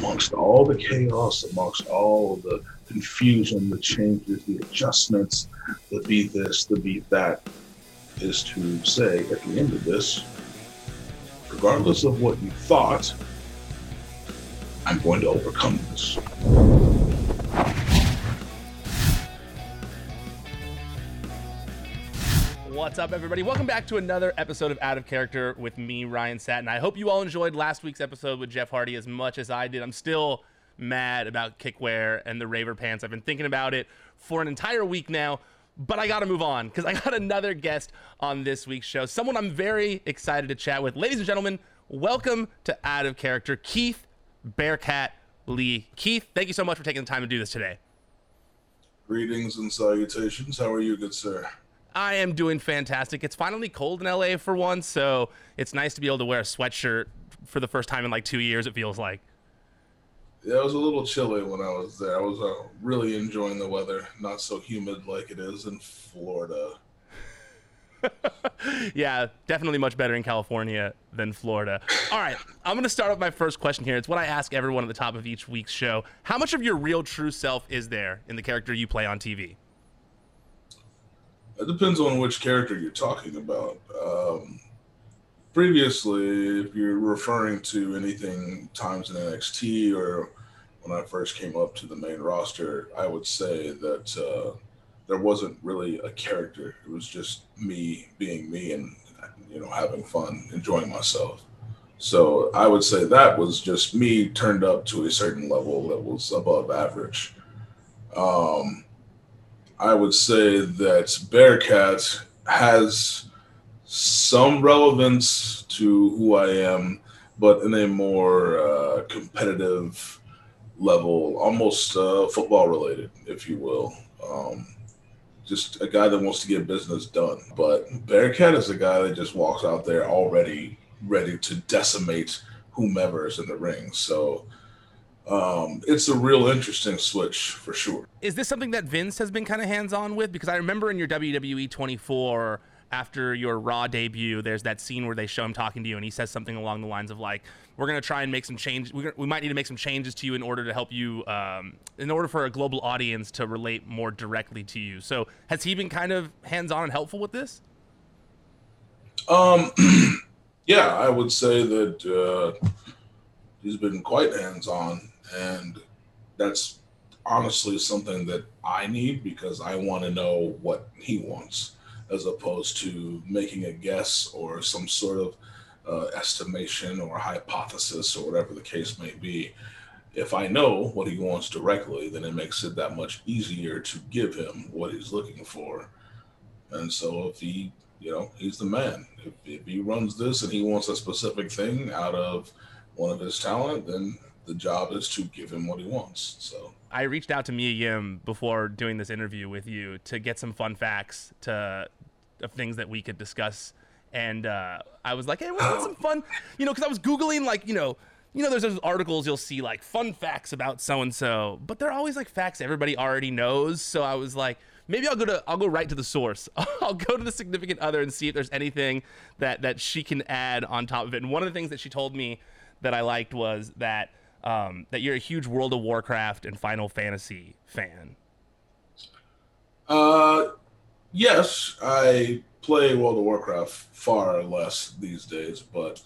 amongst all the chaos, amongst all the confusion, the changes, the adjustments, the be this, the be that, is to say at the end of this, regardless of what you thought, I'm going to overcome this. What's up, everybody? Welcome back to another episode of Out of Character with me, Ryan Satin. I hope you all enjoyed last week's episode with Jeff Hardy as much as I did. I'm still mad about kickwear and the Raver pants. I've been thinking about it for an entire week now, but I got to move on because I got another guest on this week's show. Someone I'm very excited to chat with. Ladies and gentlemen, welcome to Out of Character, Keith Bearcat Lee. Keith, thank you so much for taking the time to do this today. Greetings and salutations. How are you, good sir? I am doing fantastic. It's finally cold in LA for once, so it's nice to be able to wear a sweatshirt for the first time in like two years, it feels like. Yeah, it was a little chilly when I was there. I was uh, really enjoying the weather, not so humid like it is in Florida. yeah, definitely much better in California than Florida. All right, I'm going to start with my first question here. It's what I ask everyone at the top of each week's show. How much of your real true self is there in the character you play on TV? It depends on which character you're talking about. Um, previously, if you're referring to anything times in NXT or when I first came up to the main roster, I would say that uh, there wasn't really a character. It was just me being me and you know having fun, enjoying myself. So I would say that was just me turned up to a certain level that was above average. Um, I would say that Bearcat has some relevance to who I am, but in a more uh, competitive level, almost uh, football related, if you will. Um, just a guy that wants to get business done. But Bearcat is a guy that just walks out there already ready to decimate whomever is in the ring. So um, it's a real interesting switch for sure. Is this something that Vince has been kind of hands on with? Because I remember in your WWE 24 after your Raw debut, there's that scene where they show him talking to you, and he says something along the lines of like, "We're gonna try and make some change. We, we might need to make some changes to you in order to help you, um, in order for a global audience to relate more directly to you." So, has he been kind of hands on and helpful with this? Um, yeah, I would say that uh, he's been quite hands on, and that's honestly something that I need because I want to know what he wants as opposed to making a guess or some sort of uh, estimation or hypothesis or whatever the case may be. If I know what he wants directly, then it makes it that much easier to give him what he's looking for. And so if he, you know, he's the man. If, if he runs this and he wants a specific thing out of one of his talent, then the job is to give him what he wants. So I reached out to Mia Yim before doing this interview with you to get some fun facts to of things that we could discuss. And uh, I was like, hey, what's some fun, you know, because I was googling like, you know, you know, there's those articles you'll see like fun facts about so and so, but they're always like facts everybody already knows. So I was like, maybe I'll go to I'll go right to the source. I'll go to the significant other and see if there's anything that that she can add on top of it. And one of the things that she told me that I liked was that um, that you're a huge World of Warcraft and Final Fantasy fan. Uh, yes, I play World of Warcraft far less these days, but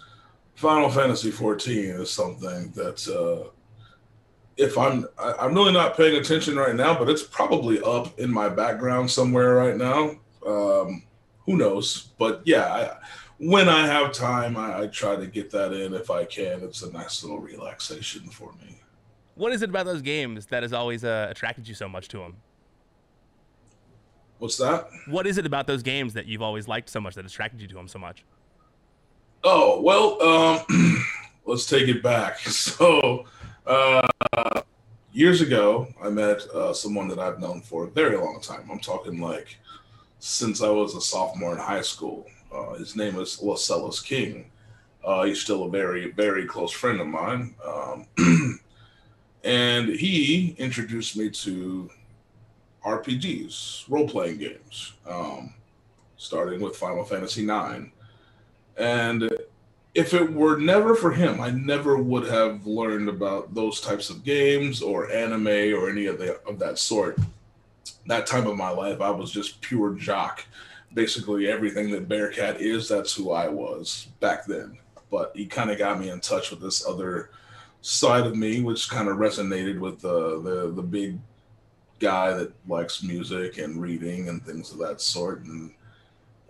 Final Fantasy 14 is something that uh, if I'm I, am really not paying attention right now, but it's probably up in my background somewhere right now. Um, who knows? But yeah, I, when I have time, I, I try to get that in if I can. It's a nice little relaxation for me. What is it about those games that has always uh, attracted you so much to them? What's that? What is it about those games that you've always liked so much that attracted you to them so much? Oh well, um, let's take it back. So, uh, years ago, I met uh, someone that I've known for a very long time. I'm talking like since I was a sophomore in high school. Uh, his name is Lascelles King. Uh, he's still a very, very close friend of mine. Um, and he introduced me to RPGs, role playing games, um, starting with Final Fantasy IX. And if it were never for him, I never would have learned about those types of games or anime or any of the of that sort. That time of my life, I was just pure jock. Basically, everything that Bearcat is, that's who I was back then. But he kind of got me in touch with this other side of me, which kind of resonated with the, the the big guy that likes music and reading and things of that sort. And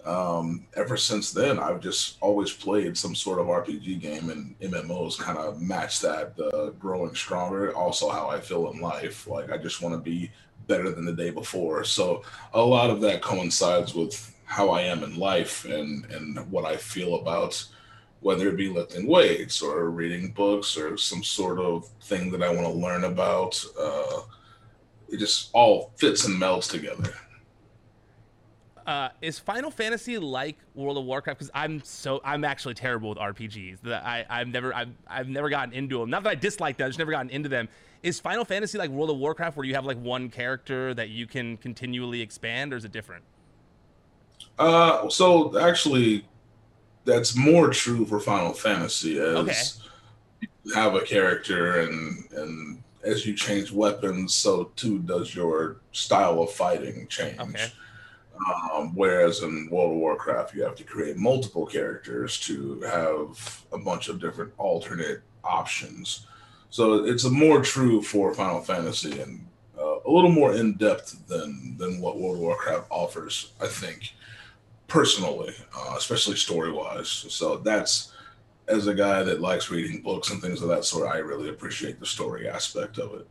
um, ever since then, I've just always played some sort of RPG game, and MMOs kind of match that, uh, growing stronger. Also, how I feel in life. Like, I just want to be better than the day before. So, a lot of that coincides with how I am in life and, and what I feel about whether it be lifting weights or reading books or some sort of thing that I want to learn about. Uh, it just all fits and melds together. Uh, is Final Fantasy like World of Warcraft? Because I'm so I'm actually terrible with RPGs. That I I've never I've I've never gotten into them. Not that I dislike them, I've just never gotten into them. Is Final Fantasy like World of Warcraft, where you have like one character that you can continually expand, or is it different? Uh, so actually, that's more true for Final Fantasy as okay. you have a character and and as you change weapons, so too does your style of fighting change. Okay. Um, whereas in World of Warcraft, you have to create multiple characters to have a bunch of different alternate options. So it's a more true for Final Fantasy and uh, a little more in depth than than what World of Warcraft offers. I think personally, uh, especially story wise. So that's as a guy that likes reading books and things of that sort, I really appreciate the story aspect of it.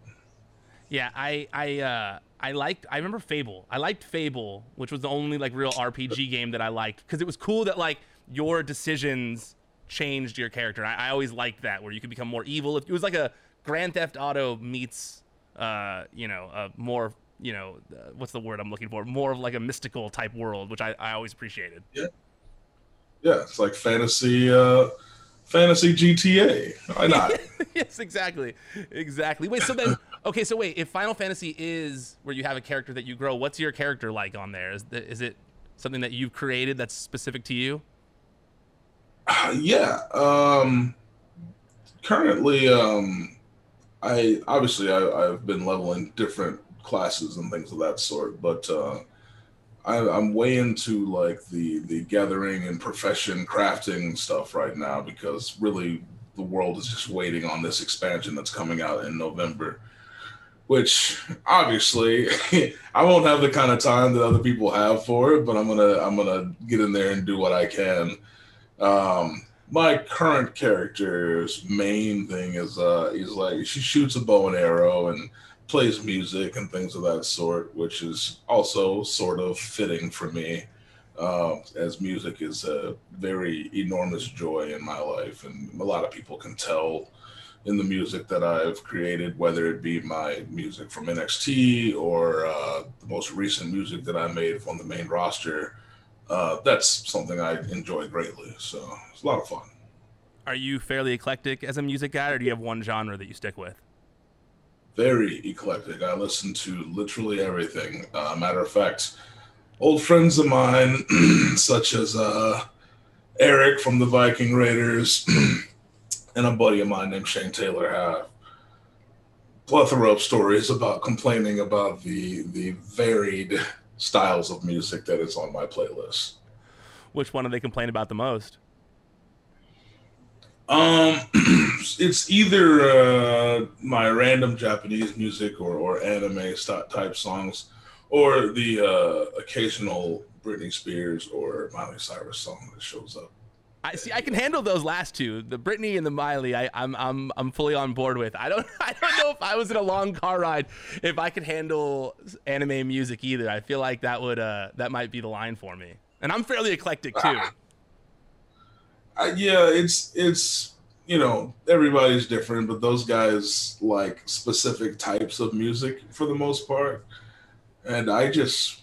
Yeah, I I uh, I liked. I remember Fable. I liked Fable, which was the only like real RPG game that I liked because it was cool that like your decisions changed your character. I, I always liked that where you could become more evil. It was like a Grand Theft Auto meets, uh, you know, a more you know, uh, what's the word I'm looking for? More of like a mystical type world, which I, I always appreciated. Yeah, yeah, it's like fantasy. Uh fantasy GTA. Why not? yes, exactly, exactly. Wait, so then, okay, so wait, if Final Fantasy is where you have a character that you grow, what's your character like on there? Is the, is it something that you've created that's specific to you? Uh, yeah. Um, currently, um, I obviously I, I've been leveling different classes and things of that sort, but uh, I, am way into like the the gathering and profession crafting stuff right now because really the world is just waiting on this expansion that's coming out in November. Which obviously I won't have the kind of time that other people have for it, but I'm gonna I'm gonna get in there and do what I can. Um, my current character's main thing is uh he's like she shoots a bow and arrow and plays music and things of that sort, which is also sort of fitting for me, uh, as music is a very enormous joy in my life, and a lot of people can tell in the music that I've created, whether it be my music from NXT or uh, the most recent music that I made on the main roster. Uh, that's something I enjoy greatly. So it's a lot of fun. Are you fairly eclectic as a music guy, or do you have one genre that you stick with? Very eclectic. I listen to literally everything. Uh, matter of fact, old friends of mine, such as uh, Eric from the Viking Raiders, and a buddy of mine named Shane Taylor, have plethora of stories about complaining about the the varied styles of music that is on my playlist. Which one do they complain about the most? Um, it's either uh, my random Japanese music or, or anime type songs, or the uh, occasional Britney Spears or Miley Cyrus song that shows up. I see. I can handle those last two, the Britney and the Miley. I, am I'm, I'm I'm fully on board with. I don't I don't know if I was in a long car ride if I could handle anime music either. I feel like that would uh that might be the line for me. And I'm fairly eclectic too. Uh, yeah, it's it's you know everybody's different, but those guys like specific types of music for the most part, and I just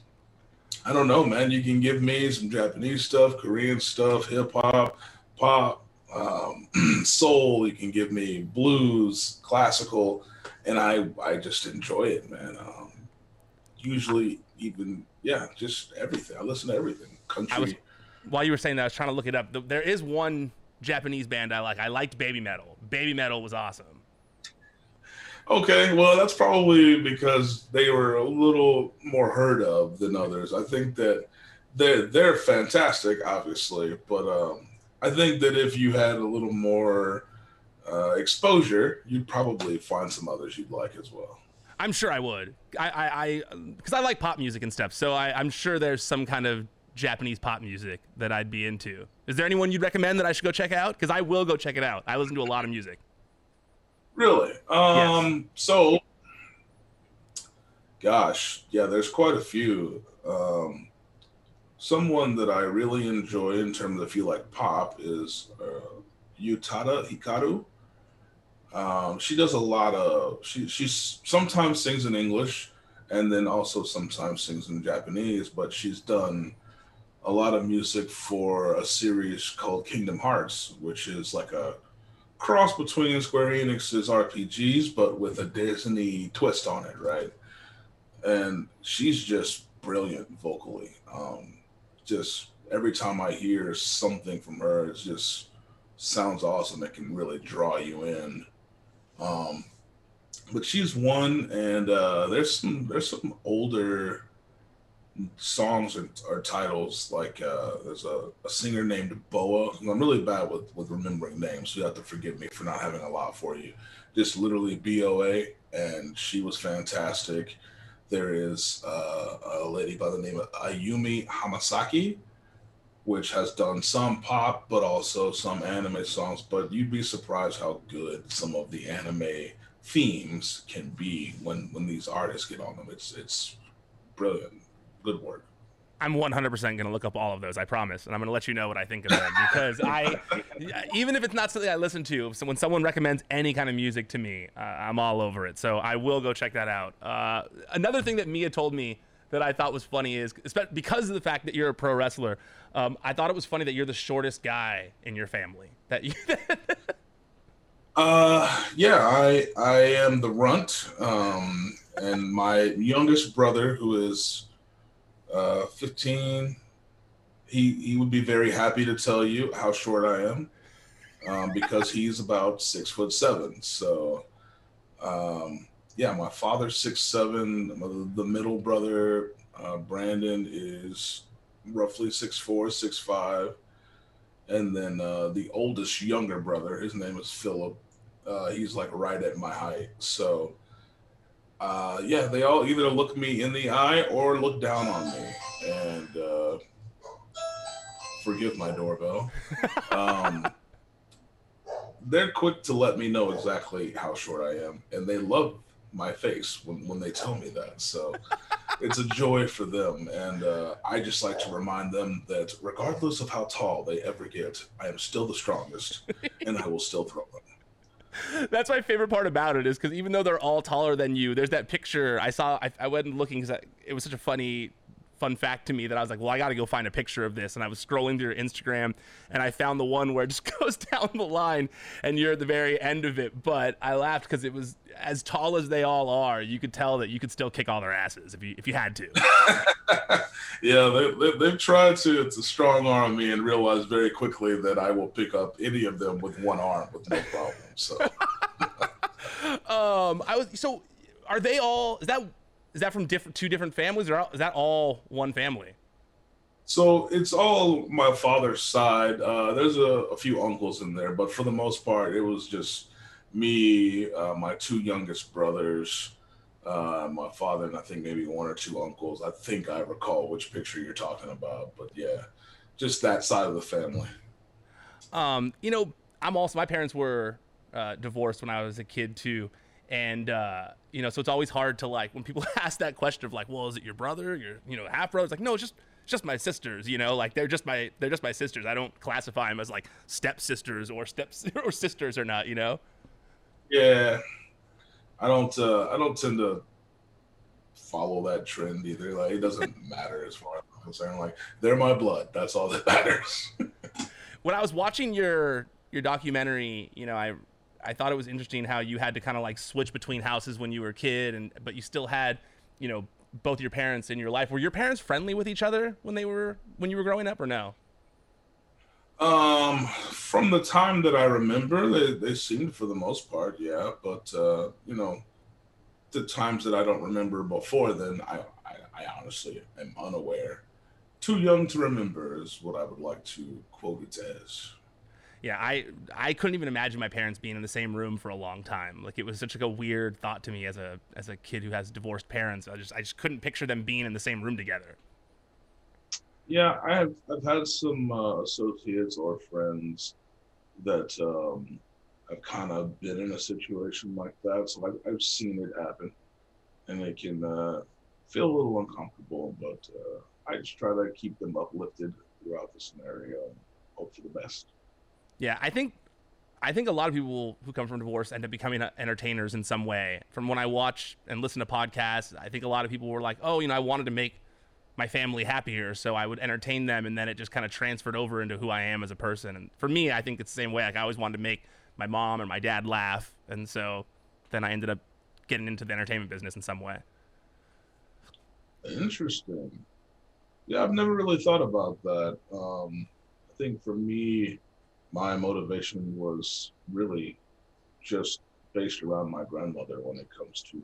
I don't know, man. You can give me some Japanese stuff, Korean stuff, hip hop, pop, um, soul. You can give me blues, classical, and I I just enjoy it, man. Um, usually, even yeah, just everything. I listen to everything. Country while you were saying that, I was trying to look it up. There is one Japanese band I like. I liked Baby Metal. Baby Metal was awesome. Okay, well, that's probably because they were a little more heard of than others. I think that they're they're fantastic, obviously, but um, I think that if you had a little more uh, exposure, you'd probably find some others you'd like as well. I'm sure I would. I I because I, I, like pop music and stuff, so I, I'm sure there's some kind of Japanese pop music that I'd be into. Is there anyone you'd recommend that I should go check out? Because I will go check it out. I listen to a lot of music. Really? Um. Yes. So, gosh, yeah, there's quite a few. Um, someone that I really enjoy in terms of if you like pop is uh, Utada Hikaru. Um, she does a lot of she she's sometimes sings in English and then also sometimes sings in Japanese, but she's done a lot of music for a series called Kingdom Hearts, which is like a cross between Square Enix's RPGs, but with a Disney twist on it, right? And she's just brilliant vocally. Um, just every time I hear something from her, it just sounds awesome. It can really draw you in. Um, but she's one, and uh, there's some there's some older songs or, titles like uh, there's a, a, singer named Boa. I'm really bad with with remembering names, so you have to forgive me for not having a lot for you. Just literally B O A, and she was fantastic. There is uh, a lady by the name of Ayumi Hamasaki, which has done some pop, but also some anime songs. But you'd be surprised how good some of the anime themes can be when when these artists get on them. It's it's brilliant. Good work. I'm 100% going to look up all of those, I promise, and I'm going to let you know what I think of them because I, even if it's not something I listen to, when someone recommends any kind of music to me, uh, I'm all over it. So I will go check that out. Uh, another thing that Mia told me that I thought was funny is because of the fact that you're a pro wrestler. Um, I thought it was funny that you're the shortest guy in your family. That you. uh, yeah, I I am the runt, um, and my youngest brother, who is uh, 15, he he would be very happy to tell you how short I am, um, because he's about six foot seven. So. Um, yeah, my father's six seven. The middle brother, uh, Brandon, is roughly six four, six five, and then uh, the oldest younger brother, his name is Philip. Uh, he's like right at my height. So, uh, yeah, they all either look me in the eye or look down on me, and uh, forgive my doorbell. Um, they're quick to let me know exactly how short I am, and they love my face when, when they tell me that. So it's a joy for them. And uh, I just like to remind them that regardless of how tall they ever get, I am still the strongest and I will still throw them. That's my favorite part about it is because even though they're all taller than you, there's that picture I saw. I, I went looking because it was such a funny fun fact to me that I was like, well, I got to go find a picture of this. And I was scrolling through your Instagram and I found the one where it just goes down the line and you're at the very end of it. But I laughed because it was as tall as they all are. You could tell that you could still kick all their asses if you if you had to. yeah, they, they, have tried to to strong arm me and realize very quickly that I will pick up any of them with one arm with no problem. So. um, I was so. Are they all? Is that is that from different two different families, or is that all one family? So it's all my father's side. Uh, there's a, a, few uncles in there, but for the most part, it was just me, uh, my two youngest brothers, uh, my father, and I think maybe one or two uncles. I think I recall which picture you're talking about, but yeah, just that side of the family. Um, you know, I'm also my parents were uh, divorced when I was a kid too, and uh, you know, so it's always hard to like when people ask that question of like, well, is it your brother, your you know half brother? It's like, no, it's just it's just my sisters. You know, like they're just my they're just my sisters. I don't classify them as like stepsisters or steps or sisters or not. You know. Yeah, I don't. Uh, I don't tend to follow that trend either. Like it doesn't matter as far as I'm concerned. Like they're my blood. That's all that matters. when I was watching your your documentary, you know, I I thought it was interesting how you had to kind of like switch between houses when you were a kid, and but you still had, you know, both your parents in your life. Were your parents friendly with each other when they were when you were growing up, or no? Um, from the time that I remember, they, they seemed for the most part, yeah. But uh, you know, the times that I don't remember before then, I, I, I honestly am unaware. Too young to remember is what I would like to quote it as. Yeah, I I couldn't even imagine my parents being in the same room for a long time. Like it was such like a weird thought to me as a as a kid who has divorced parents. I just I just couldn't picture them being in the same room together. Yeah, I have I've had some uh, associates or friends that um, have kind of been in a situation like that, so I've, I've seen it happen, and it can uh, feel a little uncomfortable. But uh, I just try to keep them uplifted throughout the scenario and hope for the best. Yeah, I think I think a lot of people who come from divorce end up becoming entertainers in some way. From when I watch and listen to podcasts, I think a lot of people were like, "Oh, you know, I wanted to make my family happier, so I would entertain them," and then it just kind of transferred over into who I am as a person. And for me, I think it's the same way. Like I always wanted to make my mom and my dad laugh, and so then I ended up getting into the entertainment business in some way. Interesting. Yeah, I've never really thought about that. Um, I think for me, my motivation was really just based around my grandmother when it comes to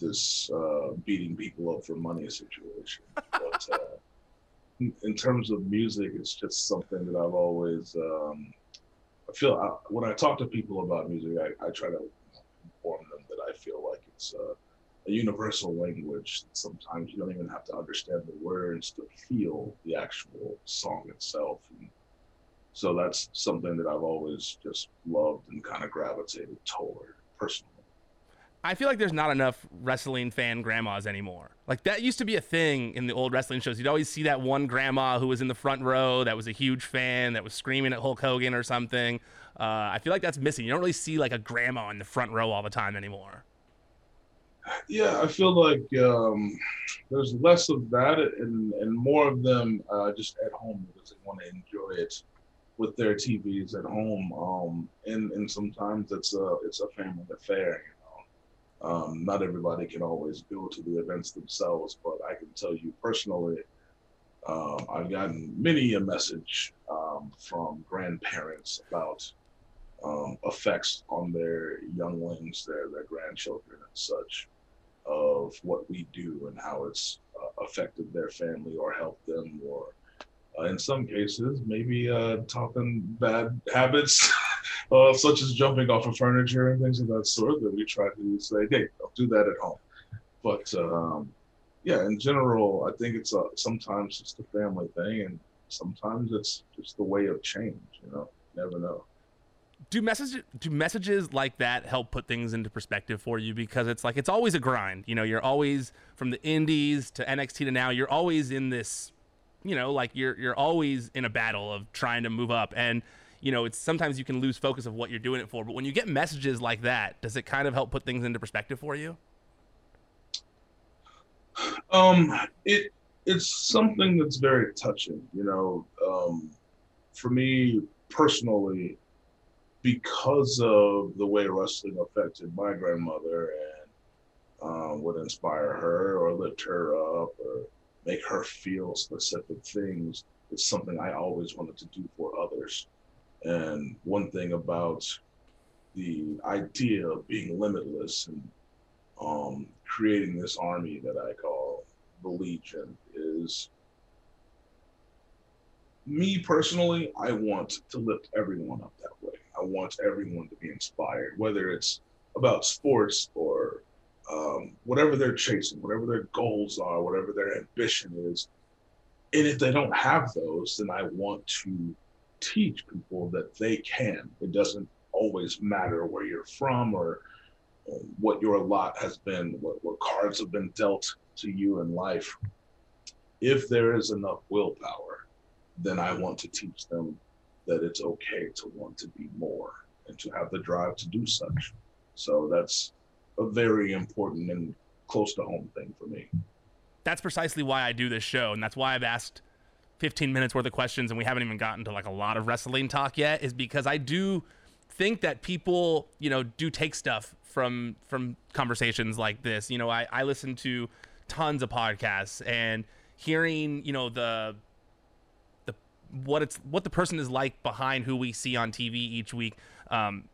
this uh, beating people up for money situation. But uh, in, in, terms of music, it's just something that I've always. Um, I feel I, when I talk to people about music, I, I try to inform them that I feel like it's uh, a universal language. Sometimes you don't even have to understand the words to feel the actual song itself. And, so that's something that I've always just loved and kind of gravitated toward personally. I feel like there's not enough wrestling fan grandmas anymore. Like that used to be a thing in the old wrestling shows. You'd always see that one grandma who was in the front row that was a huge fan that was screaming at Hulk Hogan or something. Uh, I feel like that's missing. You don't really see like a grandma in the front row all the time anymore. Yeah, I feel like um, there's less of that and, and more of them uh, just at home because they want to enjoy it with their TVs at home. Um, and and sometimes it's a it's a family affair. You know, um, not everybody can always go to the events themselves, but I can tell you personally, um, I've gotten many a message um, from grandparents about um, effects on their younglings, their their grandchildren, and such of what we do and how it's uh, affected their family or helped them or uh, in some cases, maybe uh, talking bad habits, uh, such as jumping off of furniture and things of that sort, that we try to say, hey, don't do that at home. But um, yeah, in general, I think it's a, sometimes it's a family thing, and sometimes it's just the way of change. You know, never know. Do messages do messages like that help put things into perspective for you? Because it's like it's always a grind. You know, you're always from the indies to NXT to now. You're always in this you know, like you're you're always in a battle of trying to move up and you know, it's sometimes you can lose focus of what you're doing it for, but when you get messages like that, does it kind of help put things into perspective for you? Um, it it's something that's very touching, you know. Um, for me personally, because of the way wrestling affected my grandmother and um, would inspire her or lift her up or make her feel specific things is something I always wanted to do for others. And one thing about the idea of being limitless and um, creating this army that I call the Legion is me personally, I want to lift everyone up that way. I want everyone to be inspired, whether it's about sports or um, whatever they're chasing, whatever their goals are, whatever their ambition is. And if they don't have those, then I want to teach people that they can. It doesn't always matter where you're from or what your lot has been, what, what cards have been dealt to you in life. If there is enough willpower, then I want to teach them that it's okay to want to be more and to have the drive to do such. So that's a very important and close to home thing for me. That's precisely why I do this show, and that's why I've asked 15 minutes worth of questions, and we haven't even gotten to like a lot of wrestling talk yet. Is because I do think that people, you know, do take stuff from from conversations like this. You know, I I listen to tons of podcasts and hearing, you know, the the what it's what the person is like behind who we see on TV each week um,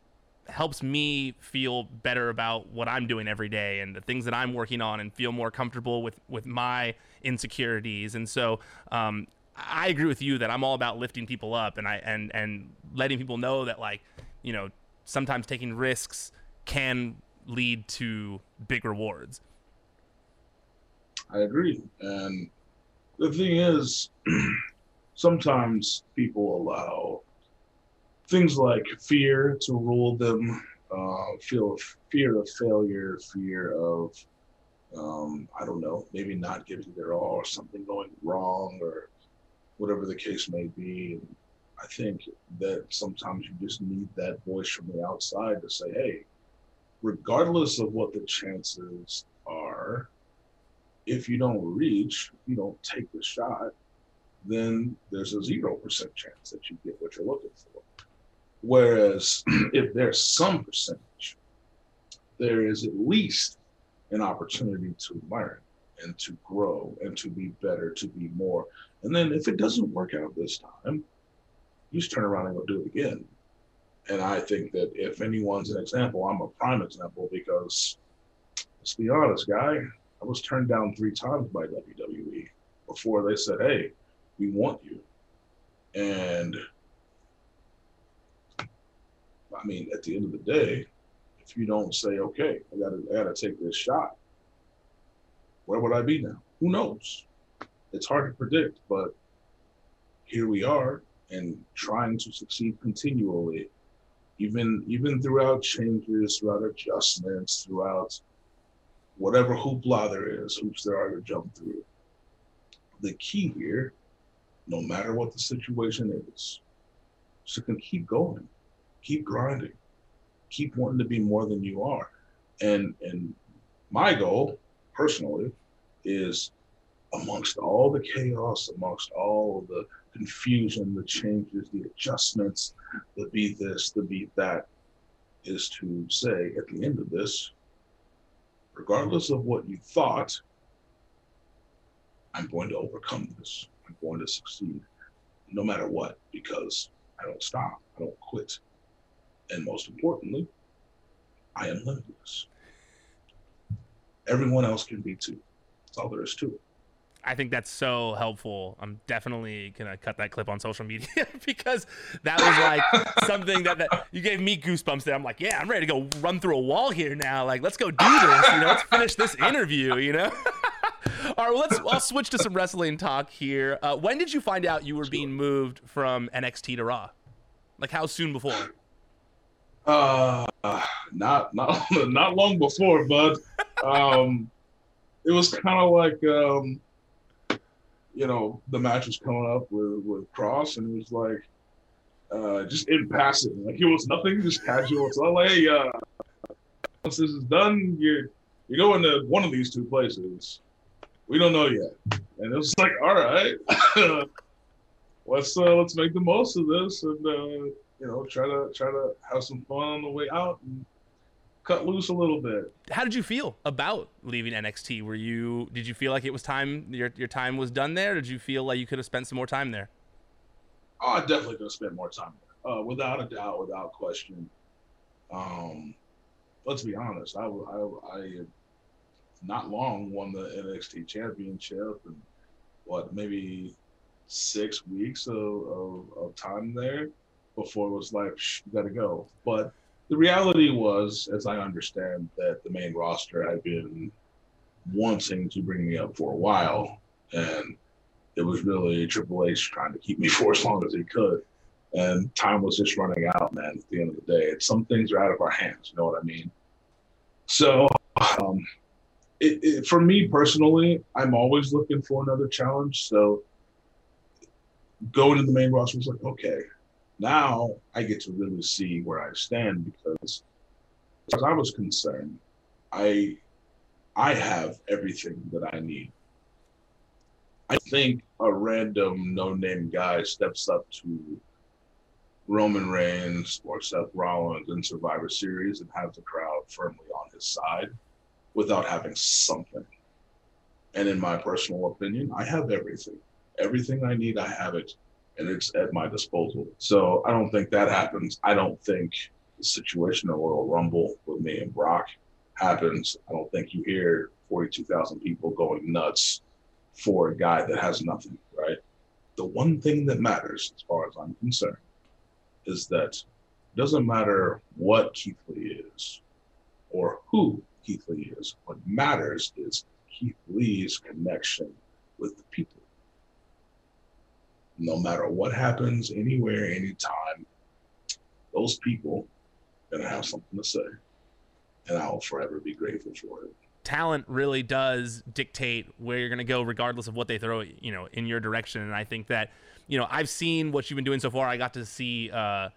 helps me feel better about what I'm doing every day and the things that I'm working on and feel more comfortable with with my insecurities. And so um, I agree with you that I'm all about lifting people up and I and and letting people know that like you know sometimes taking risks can lead to big rewards. I agree, and the thing is, sometimes people allow things like fear to rule them, uh, feel fear of failure, fear of um, I don't know, maybe not giving their all or something going wrong or whatever the case may be. I think that sometimes you just need that voice from the outside to say, hey, regardless of what the chances are, if you don't reach, you don't take the shot, then there's a 0% chance that you get what you're looking for. Whereas if there's some percentage, there is at least an opportunity to learn and to grow and to be better, to be more. And then if it doesn't work out this time, you just turn around and go do it again. And I think that if anyone's an example, I'm a prime example because let's be honest, guy, I was turned down three times by WWE before they said, hey, we want you. And I mean, at the end of the day, if you don't say, okay, I gotta I gotta take this shot, where would I be now? Who knows? It's hard to predict, but here we are and trying to succeed continually, even even throughout changes, throughout adjustments, throughout whatever hoopla there is, hoops there are to jump through. The key here, no matter what the situation is, is to keep going, keep grinding, keep wanting to be more than you are. And and my goal personally is amongst all the chaos, amongst all the confusion, the changes, the adjustments, the be this, the be that, is to say at the end of this, regardless of what you thought, I'm going to overcome this. I'm going to succeed no matter what, because I don't stop, I don't quit. And most importantly, I am limitless. Everyone else can be too. That's all there is to it. I think that's so helpful. I'm definitely gonna cut that clip on social media because that was like something that, that you gave me goosebumps. There, I'm like, yeah, I'm ready to go run through a wall here now. Like, let's go do this. You know, let's finish this interview. You know. All right, well, let's. I'll switch to some wrestling talk here. Uh, when did you find out you were being moved from NXT to Raw? Like, how soon before? Uh, not not not long before, bud. Um, it was kind of like um you know, the match was coming up with, with Kross, and it was like, uh, just in passing. Like, it was nothing, just casual. It's like, hey, uh, once this is done, you're, you're going to one of these two places. We don't know yet. And it was like, all right, let's, uh, let's make the most of this and, uh, you know, try to, try to have some fun on the way out and, cut loose a little bit. How did you feel about leaving NXT? Were you did you feel like it was time your your time was done there? Did you feel like you could have spent some more time there? Oh, I definitely could have spent more time there, uh, without a doubt, without question. Um, let's be honest, I, I, I not long won the NXT championship and what maybe six weeks of, of, of time there before it was like, you got to go. But the reality was, as I understand, that the main roster had been wanting to bring me up for a while, and it was really Triple H trying to keep me for as long as he could. And time was just running out, man. At the end of the day, some things are out of our hands. You know what I mean? So, um, it, it, for me personally, I'm always looking for another challenge. So, going to the main roster was like, okay, now I get to really see where I stand because as I was concerned, I I have everything that I need. I think a random no-name guy steps up to Roman Reigns or Seth Rollins in Survivor Series and has the crowd firmly on his side without having something. And in my personal opinion, I have everything. Everything I need, I have it and it's at my disposal. So I don't think that happens. I don't think the situation in Royal Rumble with me and Brock happens. I don't think you hear 42,000 people going nuts for a guy that has nothing, right? The one thing that matters, as far as I'm concerned, is that it doesn't matter what Keith Lee is or who Keith Lee is. What matters is Keith Lee's connection with the people. No matter what happens, anywhere, anytime, those people gonna have something to say, and I'll forever be grateful for it. Talent really does dictate where you're to go, regardless of what they throw, you know, in your direction. And I think that, you know, I've seen what you've been doing so far. I got to see, uh,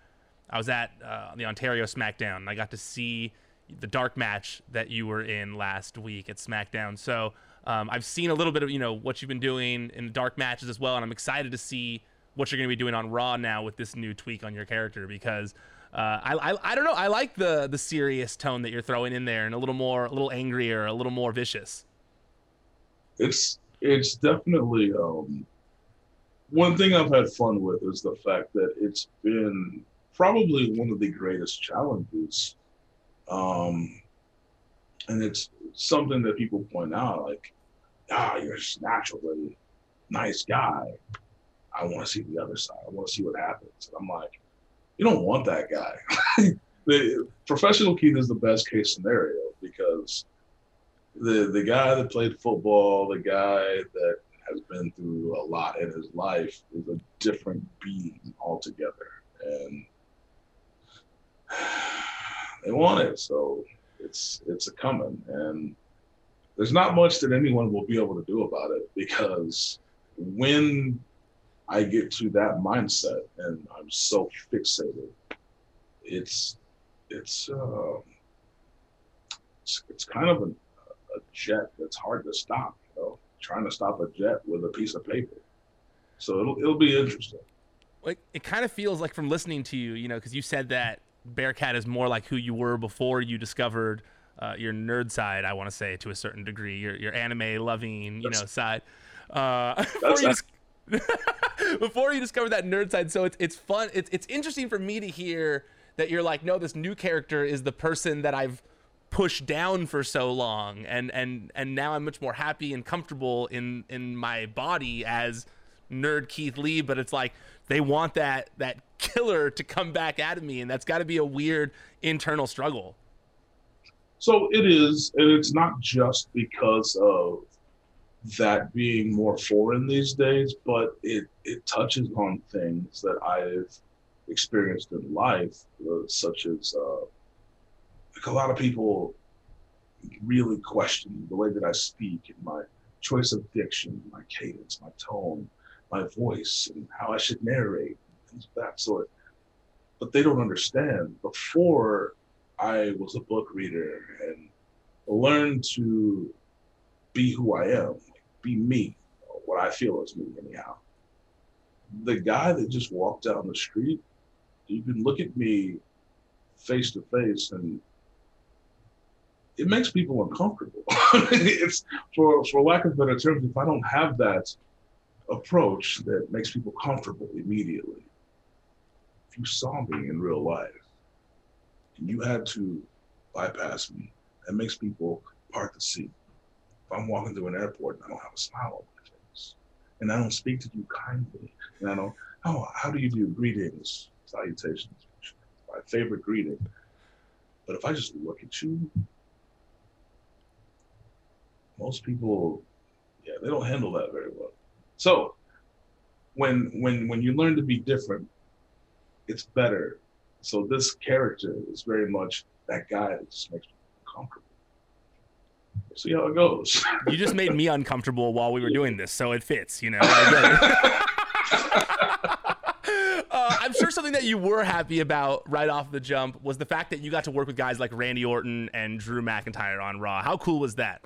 I was at uh, the Ontario SmackDown, and I got to see the dark match that you were in last week at SmackDown. So um, I've seen a little bit of you know what you've been doing in the dark matches as well, and I'm excited to see what you're going to be doing on Raw now with this new tweak on your character because. Uh, I, I, I don't know. I like the the serious tone that you're throwing in there, and a little more, a little angrier, a little more vicious. It's it's definitely um, one thing I've had fun with is the fact that it's been probably one of the greatest challenges um, and it's something that people point out, like, ah, you're just naturally nice guy. I want to see the other side. I want to see what happens. And I'm like, you don't want that guy. the professional Keith is the best case scenario because the the guy that played football, the guy that has been through a lot in his life is a different being altogether. And they want it, so it's it's a coming, and there's not much that anyone will be able to do about it because when I get to that mindset and I'm so fixated, it's it's uh, it's, it's kind of a, a jet that's hard to stop. You know, trying to stop a jet with a piece of paper. So it'll it'll be interesting. Like it kind of feels like from listening to you, you know, because you said that Bearcat is more like who you were before you discovered uh, your nerd side. I want to say to a certain degree, your your anime loving, you that's, know, side. Uh, before, you dis- before you discover that nerd side, so it's it's fun. It's it's interesting for me to hear that you're like, no, this new character is the person that I've pushed down for so long, and and and now I'm much more happy and comfortable in in my body as nerd Keith Lee. But it's like they want that that killer to come back at me, and that's got to be a weird internal struggle. So it is, and it's not just because of that being more foreign these days, but it it touches on things that I've experienced in life, uh, such as uh, like a lot of people really question the way that I speak and my choice of diction, my cadence, my tone, my voice, and how I should narrate, things of that sort. But they don't understand. Before I was a book reader and learned to be who I am, be me, what I feel is me, anyhow. The guy that just walked down the street, you can look at me face to face and it makes people uncomfortable. it's for for lack of better terms, if I don't have that approach that makes people comfortable immediately. If you saw me in real life and you had to bypass me, that makes people part the seat. If I'm walking through an airport and I don't have a smile on my face, and I don't speak to you kindly, and I don't, oh, how do you do? Greetings, salutations, my favorite greeting. But if I just look at you, most people, yeah, they don't handle that very well. So when when when you learn to be different, it's better. So this character is very much that guy that just makes me comfortable. see how it goes. you just made me uncomfortable while we were doing this, so it fits, you know. uh, I'm sure something that you were happy about right off the jump was the fact that you got to work with guys like Randy Orton and Drew McIntyre on Raw. How cool was that?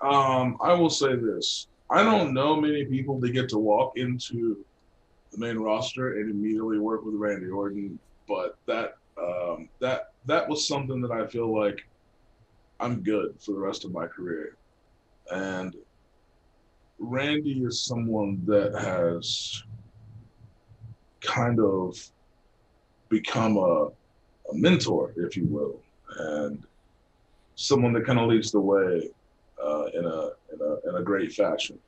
Um, I will say this. I don't know many people that get to walk into the main roster and immediately work with Randy Orton, but that um, that that was something that I feel like I'm good for the rest of my career. And Randy is someone that has kind of become a, a mentor, if you will, and someone that kind of leads the way uh, in, a, in a in a great fashion.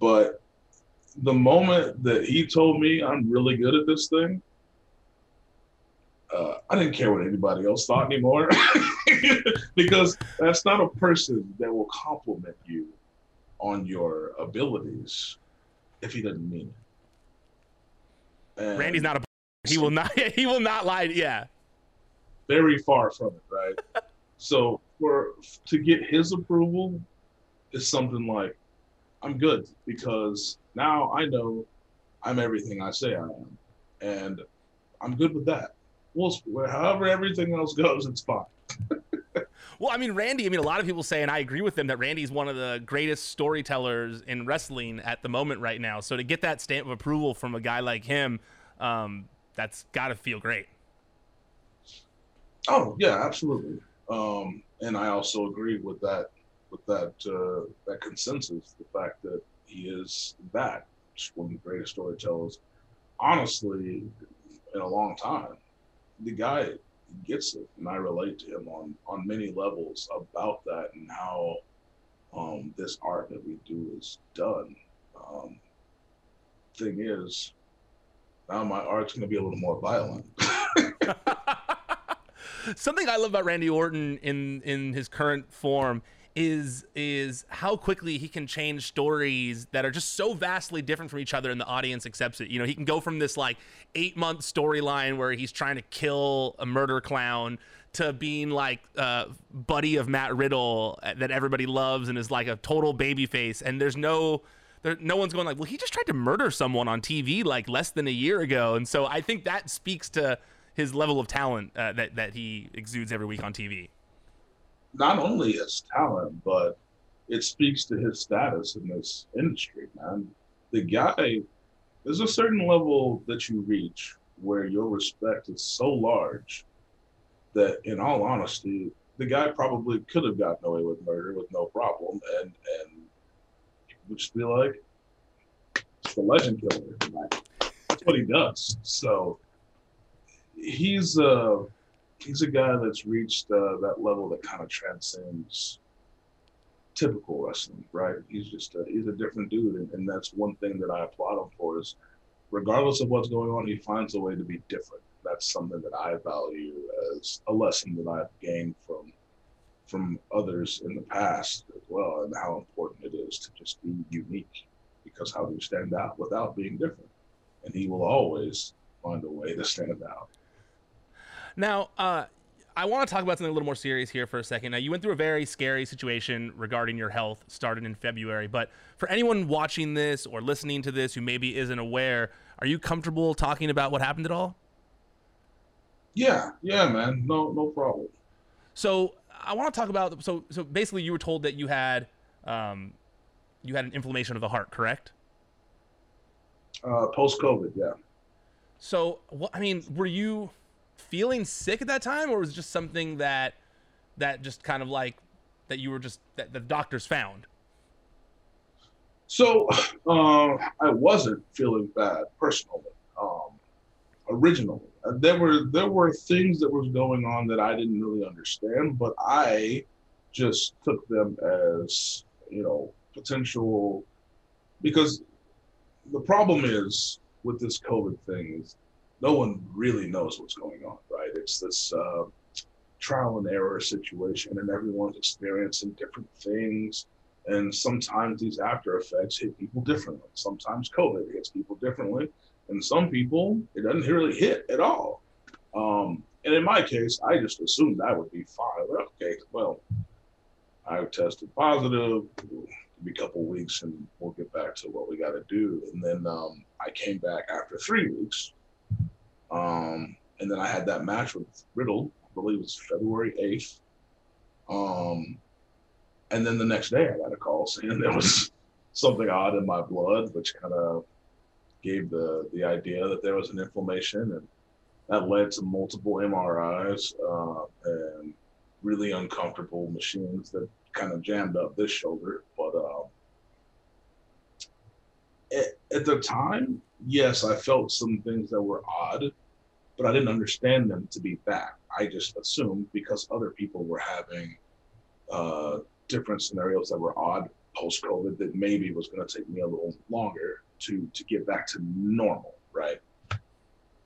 But the moment that he told me I'm really good at this thing, uh, I didn't care what anybody else thought anymore because that's not a person that will compliment you on your abilities if he doesn't mean it. And Randy's not a he will not he will not lie yeah very far from it right so for to get his approval is something like i'm good because now i know i'm everything i say i am and i'm good with that well however everything else goes it's fine well, I mean, Randy, I mean, a lot of people say, and I agree with them, that Randy's one of the greatest storytellers in wrestling at the moment right now. So to get that stamp of approval from a guy like him, um, that's got to feel great. Oh yeah, absolutely. Um, and I also agree with that with that uh, that consensus, the fact that he is that one of the greatest storytellers, honestly, in a long time. The guy gets it, and I relate to him on on many levels about that and how um, this art that we do is done. Um, thing is, now my art's going to be a little more violent. Something I love about Randy Orton in in his current form is is how quickly he can change stories that are just so vastly different from each other and the audience accepts it. You know, he can go from this like 8-month storyline where he's trying to kill a murder clown to being like uh, buddy of Matt Riddle uh, that everybody loves and is like a total baby face and there's no there, no one's going like, well, he just tried to murder someone on TV like less than a year ago, and so I think that speaks to his level of talent uh, that that he exudes every week on TV not only his talent, but it speaks to his status in this industry, man. The guy, there's a certain level that you reach where your respect is so large that, in all honesty, the guy probably could have gotten away with murder with no problem, and and would just be like, it's the legend killer. That's what he does. So he's uh he's a guy that's reached uh, that level that kind of transcends typical wrestling, right? He's just a, he's a different dude, and, and that's one thing that I applaud him for is, regardless of what's going on, he finds a way to be different. That's something that I value as a lesson that I've gained from from others in the past as well, and how important it is to just be unique, because how do you stand out without being different? And he will always find a way to stand out. Now, uh, I want to talk about something a little more serious here for a second. Now, you went through a very scary situation regarding your health started in February, but for anyone watching this or listening to this who maybe isn't aware, are you comfortable talking about what happened at all? Yeah, yeah, man. No, no problem. So, I want to talk about so so basically you were told that you had um you had an inflammation of the heart, correct? Uh post COVID, yeah. So, what I mean, were you feeling sick at that time, or was it just something that that just kind of like that you were just that the doctors found? So uh, I wasn't feeling bad personally. Um, originally, uh, there were there were things that was going on that I didn't really understand, but I just took them as you know potential because the problem is with this COVID thing is no one really knows what's going on, right? It's this uh, trial and error situation, and everyone's experiencing different things. And sometimes these after effects hit people differently. Sometimes COVID hits people differently, and some people it doesn't really hit at all. Um, and in my case, I just assumed I would be fine. okay, well, I tested positive. It'll be a couple weeks, and we'll get back to what we got to do. And then um, I came back after three weeks um, and then I had that match with Riddle, I believe it was February 8th. Um, and then the next day I got a call saying there was something odd in my blood, which kind of gave the, the idea that there was an inflammation. And that led to multiple MRIs uh, and really uncomfortable machines that kind of jammed up this shoulder. But it, at the time, yes, I felt some things that were odd, but I didn't understand them to be bad. I just assumed because other people were having uh, different scenarios that were odd post COVID that maybe was going to take me a little longer to to get back to normal, right?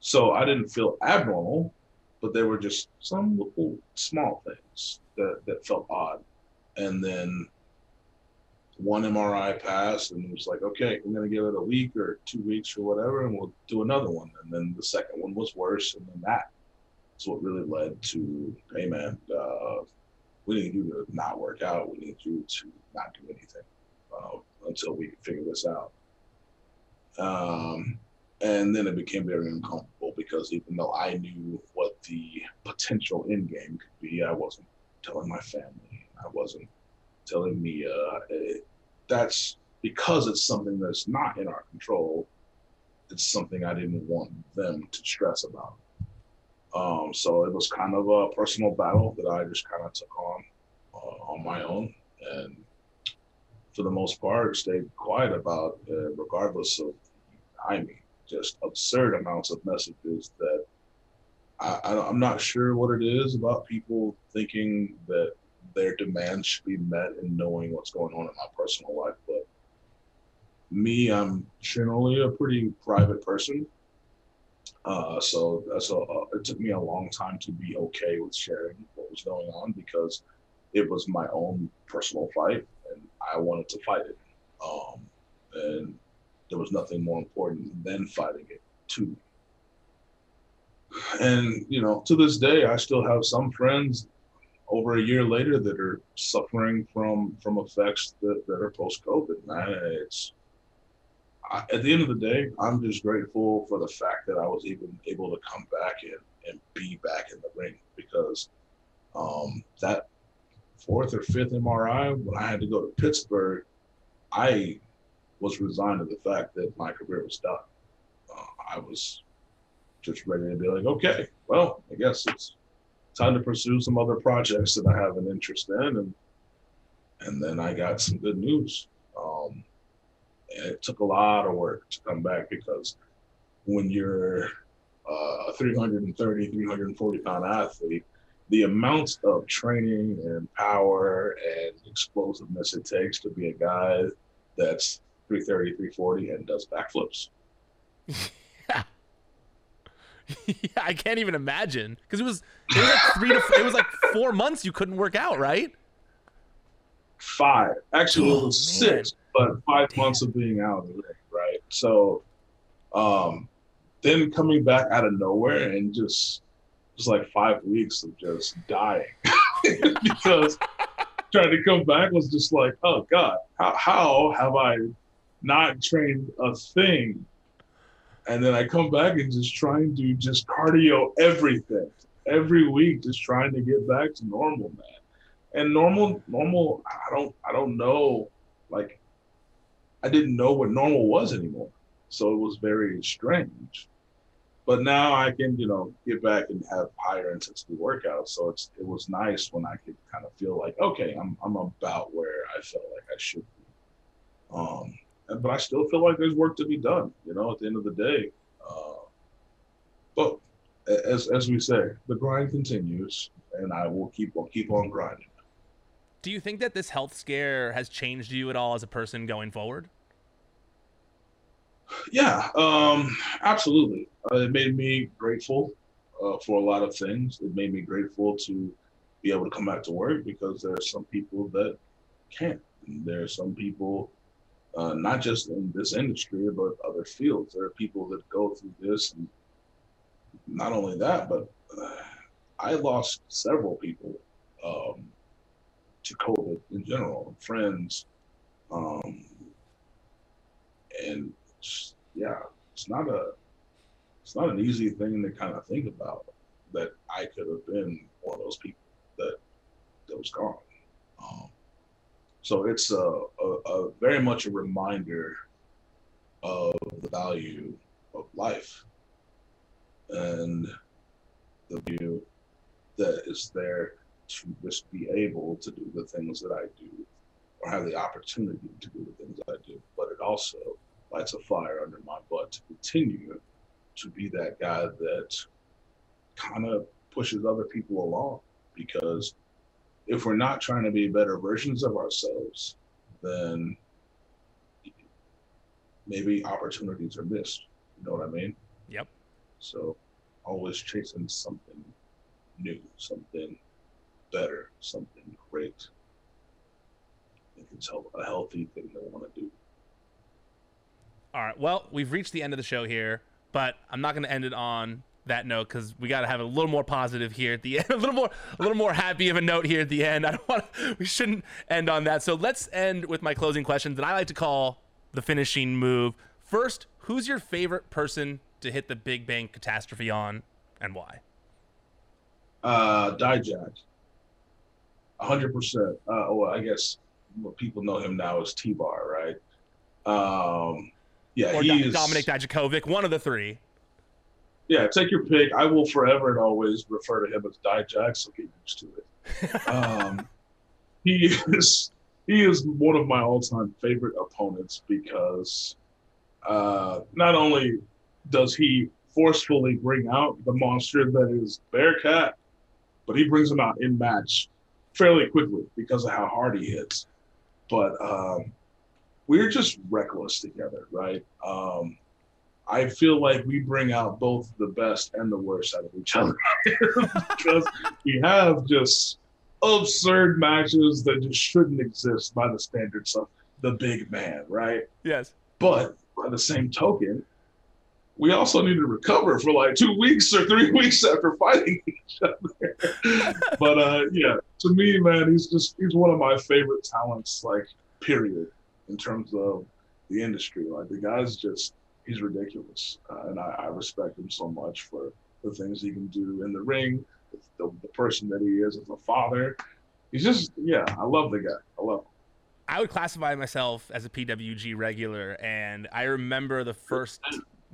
So I didn't feel abnormal, but there were just some little small things that that felt odd, and then one MRI passed, and it was like, okay, we're gonna give it a week or two weeks or whatever, and we'll do another one. And then the second one was worse, and then that is what really led to, hey man, uh, we need you to not work out. We need you to not do anything uh, until we figure this out. Um, and then it became very uncomfortable because even though I knew what the potential end game could be, I wasn't telling my family. I wasn't telling me uh, it, that's because it's something that's not in our control. It's something I didn't want them to stress about. Um, so it was kind of a personal battle that I just kind of took on uh, on my own, and for the most part, stayed quiet about, regardless of I mean, just absurd amounts of messages that I, I, I'm not sure what it is about people thinking that their demands should be met and knowing what's going on in my personal life. But me, I'm generally a pretty private person. Uh, so that's a, uh, it took me a long time to be okay with sharing what was going on because it was my own personal fight and I wanted to fight it. Um, and there was nothing more important than fighting it to me. And, you know, to this day, I still have some friends over a year later that are suffering from from effects that, that are post COVID. It's I, at the end of the day, I'm just grateful for the fact that I was even able to come back and, and be back in the ring because um, that fourth or fifth MRI when I had to go to Pittsburgh, I was resigned to the fact that my career was done. Uh, I was just ready to be like, okay, well, I guess it's time to pursue some other projects that I have an interest in, and and then I got some good news. Um, it took a lot of work to come back because when you're uh, a 330, 340 pound athlete, the amount of training and power and explosiveness it takes to be a guy that's 330, 340 and does backflips. yeah. I can't even imagine because it was it was like three to it was like four months you couldn't work out, right? Five, actually, oh, it was man. six, but five Damn. months of being out of the ring, right? So, um, then coming back out of nowhere and just just like five weeks of just dying because trying to come back was just like, oh god, how how have I not trained a thing and then I come back and just try and do just cardio everything every week, just trying to get back to normal, man. And normal, normal, I don't, I don't know, like, I didn't know what normal was anymore, so it was very strange. But now I can, you know, get back and have higher intensity workouts. So it's it was nice when I could kind of feel like, okay, I'm I'm about where I felt like I should be. Um, but I still feel like there's work to be done. You know, at the end of the day. Uh, but as as we say, the grind continues, and I will keep on keep on grinding. Do you think that this health scare has changed you at all as a person going forward? Yeah, um, absolutely. Uh, it made me grateful uh, for a lot of things. It made me grateful to be able to come back to work because there are some people that can't. There are some people uh, not just in this industry, but other fields. There are people that go through this, and not only that, but uh, I lost several people um, to COVID in general, friends, um, and yeah, it's not a it's not an easy thing to kind of think about that I could have been one of those people that that was gone. Um, so it's a, a, a very much a reminder of the value of life and the view that is there to just be able to do the things that I do or have the opportunity to do the things I do. But it also lights a fire under my butt to continue to be that guy that kind of pushes other people along. Because if we're not trying to be better versions of ourselves, then maybe opportunities are missed. You know what I mean? Yep. So always chasing something new, something better, something great. I think it's a healthy thing to want to do. All right. Well, we've reached the end of the show here, but I'm not going to end it on that note because we got to have a little more positive here at the end, a little more, a little more happy of a note here at the end. I don't want. We shouldn't end on that. So let's end with my closing questions that I like to call the finishing move. First, who's your favorite person to hit the Big Bang catastrophe on, and why? Uh, Dijak. hundred percent. Uh, well, I guess what people know him now as T-Bar, right? Um, yeah, or he is, Dominik Dijakovic, one of the three. Yeah, take your pick. I will forever and always refer to him as Dijak, so get used to it. um, he is he is one of my all-time favorite opponents because uh, not only does he forcefully bring out the monster that is Bearcat, but he brings him out in match fairly quickly because of how hard he hits. But um, we're just reckless together, right? Um, I feel like we bring out both the best and the worst out of each other because we have just absurd matches that just shouldn't exist by the standards of the big man, right? Yes. But by the same token, we also need to recover for like two weeks or three weeks after fighting each other. but uh, yeah, to me, man, he's just he's one of my favorite talents, like period in terms of the industry. Like the guy's just he's ridiculous, uh, and I, I, respect him so much for the things he can do in the ring, the, the person that he is as a father. He's just yeah, I love the guy. I love him. I would classify myself as a PWG regular, and I remember the first.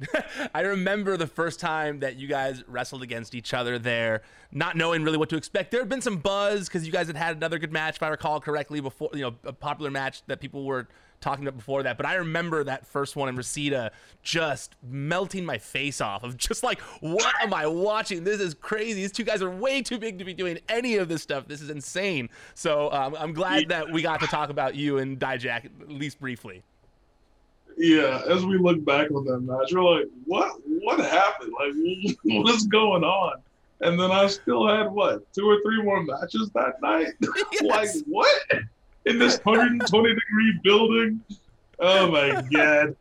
I remember the first time that you guys wrestled against each other there, not knowing really what to expect. There had been some buzz because you guys had had another good match, if I recall correctly, before you know a popular match that people were talking about before that, but I remember that first one in Reseda just melting my face off of just like, what am I watching? This is crazy. These two guys are way too big to be doing any of this stuff. This is insane. So um, I'm glad that we got to talk about you and Dijak at least briefly. Yeah, as we look back on that match, we're like, what? What happened? Like, what is going on? And then I still had what two or three more matches that night. Like what? in this 120 degree building. Oh my god.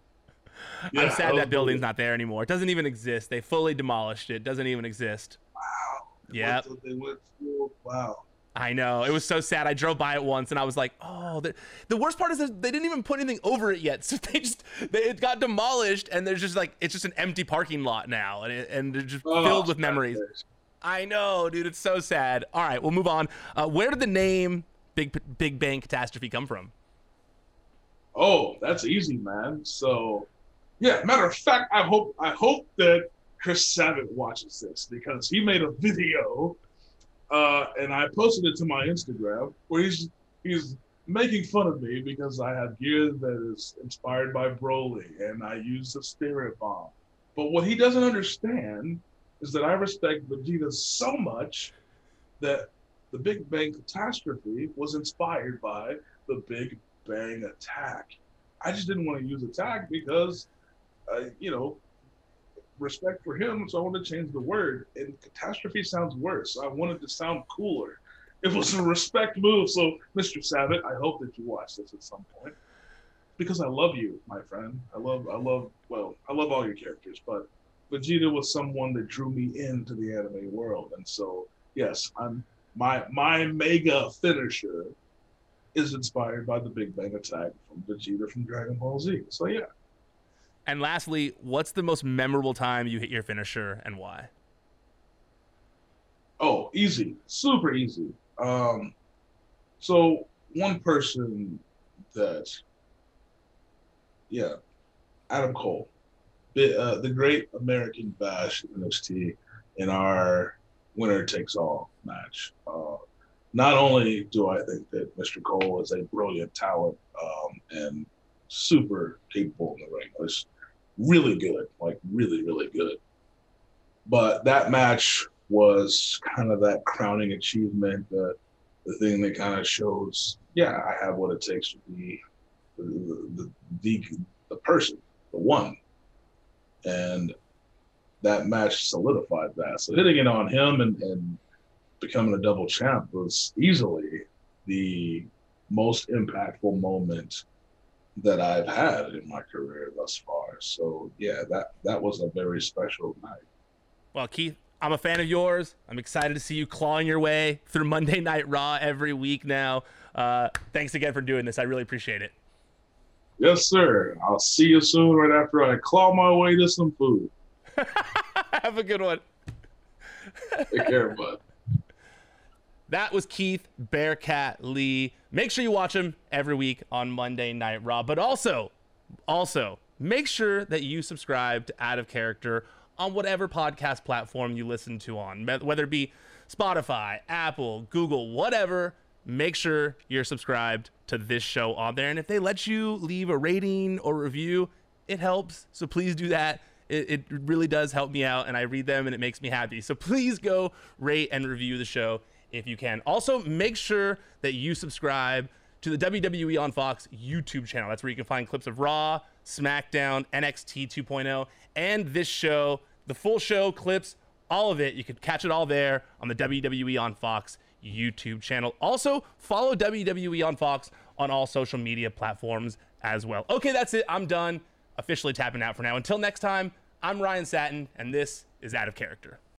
Yeah, I'm sad oh that building's not there anymore. It doesn't even exist. They fully demolished it. it doesn't even exist. Wow. Yeah. Wow. I know. It was so sad. I drove by it once and I was like, oh, the, the worst part is that they didn't even put anything over it yet. So they just, they, it got demolished and there's just like, it's just an empty parking lot now and, it, and they're just oh, filled with memories. I know, dude. It's so sad. All right, we'll move on. Uh, where did the name Big Big Bang Catastrophe come from? Oh, that's easy, man. So, yeah. Matter of fact, I hope I hope that Chris Sabat watches this because he made a video, uh, and I posted it to my Instagram where he's he's making fun of me because I have gear that is inspired by Broly and I use the Spirit Bomb. But what he doesn't understand is that I respect Vegeta so much that the Big Bang catastrophe was inspired by the Big Bang attack. I just didn't want to use attack because, uh, you know, respect for him. So I wanted to change the word. And catastrophe sounds worse. I wanted to sound cooler. It was a respect move. So, Mr. Sabat, I hope that you watch this at some point because I love you, my friend. I love, I love, well, I love all your characters, but Vegeta was someone that drew me into the anime world. And so, yes, I'm my my mega finisher is inspired by the Big Bang attack from Vegeta from Dragon Ball Z. So yeah. And lastly, what's the most memorable time you hit your finisher and why? Oh, easy, super easy. Um, so one person that, yeah, Adam Cole, the, uh, the Great American Bash NXT in our winner takes all match. Uh, not only do I think that Mr. Cole is a brilliant talent um, and super capable in the ring. Was really good, like really, really good. But that match was kind of that crowning achievement, the the thing that kind of shows, yeah, I have what it takes to be the the, the, the person, the one. And that match solidified that. So hitting it on him and, and becoming a double champ was easily the most impactful moment that I've had in my career thus far. So yeah, that that was a very special night. Well, Keith, I'm a fan of yours. I'm excited to see you clawing your way through Monday Night Raw every week now. Uh, thanks again for doing this. I really appreciate it. Yes, sir. I'll see you soon right after I claw my way to some food. Have a good one. Take care, bud. That was Keith Bearcat Lee. Make sure you watch him every week on Monday Night Raw. But also, also make sure that you subscribe to Out of Character on whatever podcast platform you listen to on, whether it be Spotify, Apple, Google, whatever. Make sure you're subscribed to this show on there. And if they let you leave a rating or review, it helps. So please do that. It, it really does help me out, and I read them and it makes me happy. So please go rate and review the show if you can. Also, make sure that you subscribe to the WWE on Fox YouTube channel. That's where you can find clips of Raw, SmackDown, NXT 2.0, and this show, the full show, clips, all of it. You can catch it all there on the WWE on Fox YouTube channel. Also, follow WWE on Fox on all social media platforms as well. Okay, that's it. I'm done. Officially tapping out for now. Until next time, I'm Ryan Satin, and this is Out of Character.